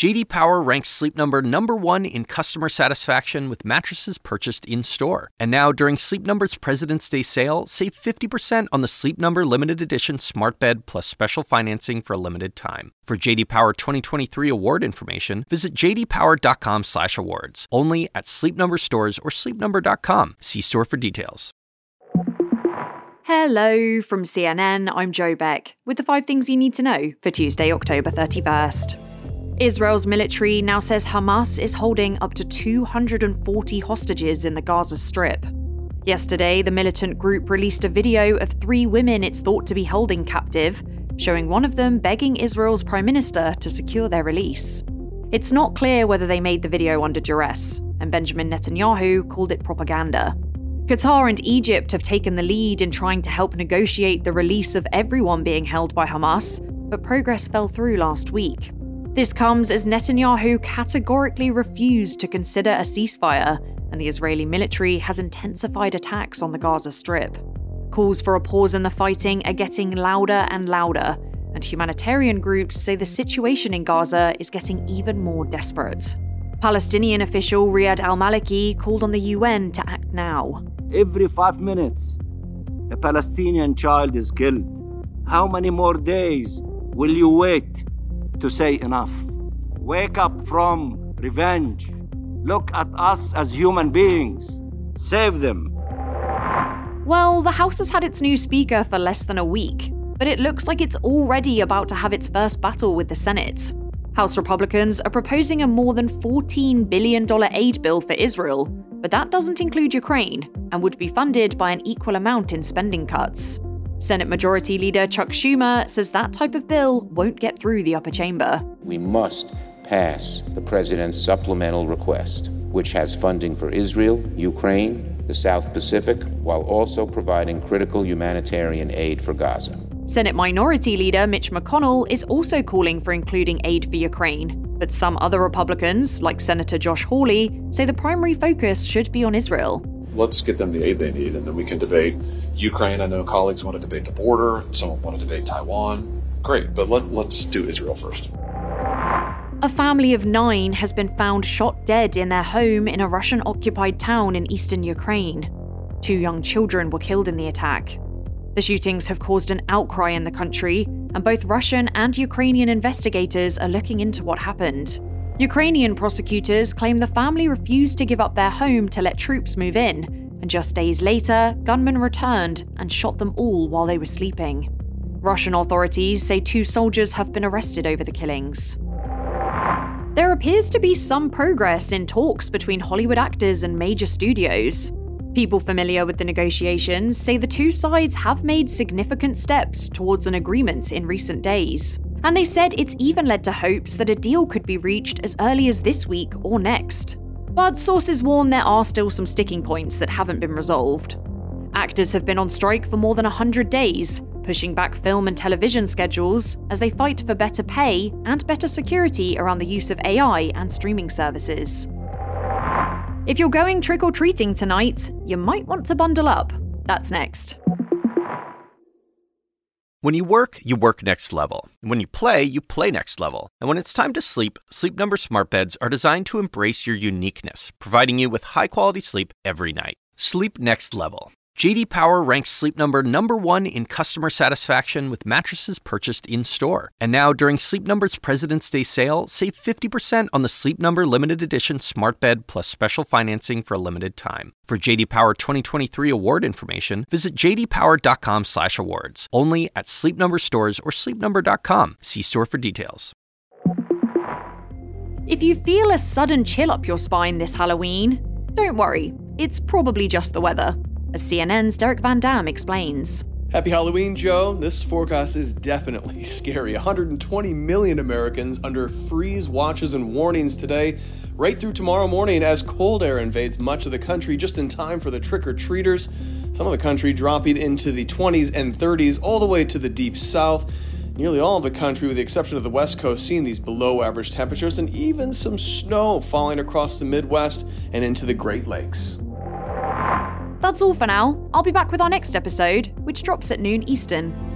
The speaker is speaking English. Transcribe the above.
JD Power ranks Sleep Number number 1 in customer satisfaction with mattresses purchased in-store. And now during Sleep Number's President's Day sale, save 50% on the Sleep Number limited edition smart bed plus special financing for a limited time. For JD Power 2023 award information, visit jdpower.com/awards. Only at Sleep Number stores or sleepnumber.com. See store for details. Hello from CNN. I'm Joe Beck with the 5 things you need to know for Tuesday, October 31st. Israel's military now says Hamas is holding up to 240 hostages in the Gaza Strip. Yesterday, the militant group released a video of three women it's thought to be holding captive, showing one of them begging Israel's prime minister to secure their release. It's not clear whether they made the video under duress, and Benjamin Netanyahu called it propaganda. Qatar and Egypt have taken the lead in trying to help negotiate the release of everyone being held by Hamas, but progress fell through last week. This comes as Netanyahu categorically refused to consider a ceasefire, and the Israeli military has intensified attacks on the Gaza Strip. Calls for a pause in the fighting are getting louder and louder, and humanitarian groups say the situation in Gaza is getting even more desperate. Palestinian official Riyad al Maliki called on the UN to act now. Every five minutes, a Palestinian child is killed. How many more days will you wait to say enough? Wake up from revenge. Look at us as human beings. Save them. Well, the House has had its new Speaker for less than a week, but it looks like it's already about to have its first battle with the Senate. House Republicans are proposing a more than $14 billion aid bill for Israel, but that doesn't include Ukraine and would be funded by an equal amount in spending cuts. Senate Majority Leader Chuck Schumer says that type of bill won't get through the upper chamber. We must pass the president's supplemental request, which has funding for Israel, Ukraine, the South Pacific, while also providing critical humanitarian aid for Gaza. Senate Minority Leader Mitch McConnell is also calling for including aid for Ukraine. But some other Republicans, like Senator Josh Hawley, say the primary focus should be on Israel. Let's get them the aid they need, and then we can debate Ukraine. I know colleagues want to debate the border, some want to debate Taiwan. Great, but let, let's do Israel first. A family of nine has been found shot dead in their home in a Russian occupied town in eastern Ukraine. Two young children were killed in the attack. The shootings have caused an outcry in the country, and both Russian and Ukrainian investigators are looking into what happened. Ukrainian prosecutors claim the family refused to give up their home to let troops move in, and just days later, gunmen returned and shot them all while they were sleeping. Russian authorities say two soldiers have been arrested over the killings. There appears to be some progress in talks between Hollywood actors and major studios. People familiar with the negotiations say the two sides have made significant steps towards an agreement in recent days. And they said it's even led to hopes that a deal could be reached as early as this week or next. But sources warn there are still some sticking points that haven't been resolved. Actors have been on strike for more than 100 days, pushing back film and television schedules as they fight for better pay and better security around the use of AI and streaming services. If you're going trick or treating tonight, you might want to bundle up. That's next. When you work, you work next level. When you play, you play next level. And when it's time to sleep, Sleep Number smart beds are designed to embrace your uniqueness, providing you with high-quality sleep every night. Sleep next level. JD Power ranks Sleep Number number 1 in customer satisfaction with mattresses purchased in-store. And now during Sleep Number's President's Day sale, save 50% on the Sleep Number limited edition smart bed plus special financing for a limited time. For JD Power 2023 award information, visit jdpower.com/awards. Only at Sleep Number stores or sleepnumber.com. See store for details. If you feel a sudden chill up your spine this Halloween, don't worry. It's probably just the weather as CNN's Derek Van Dam explains. Happy Halloween, Joe. This forecast is definitely scary. 120 million Americans under freeze watches and warnings today, right through tomorrow morning as cold air invades much of the country just in time for the trick or treaters. Some of the country dropping into the 20s and 30s, all the way to the deep south. nearly all of the country, with the exception of the west coast, seeing these below average temperatures and even some snow falling across the Midwest and into the Great Lakes. That's all for now. I'll be back with our next episode, which drops at noon Eastern.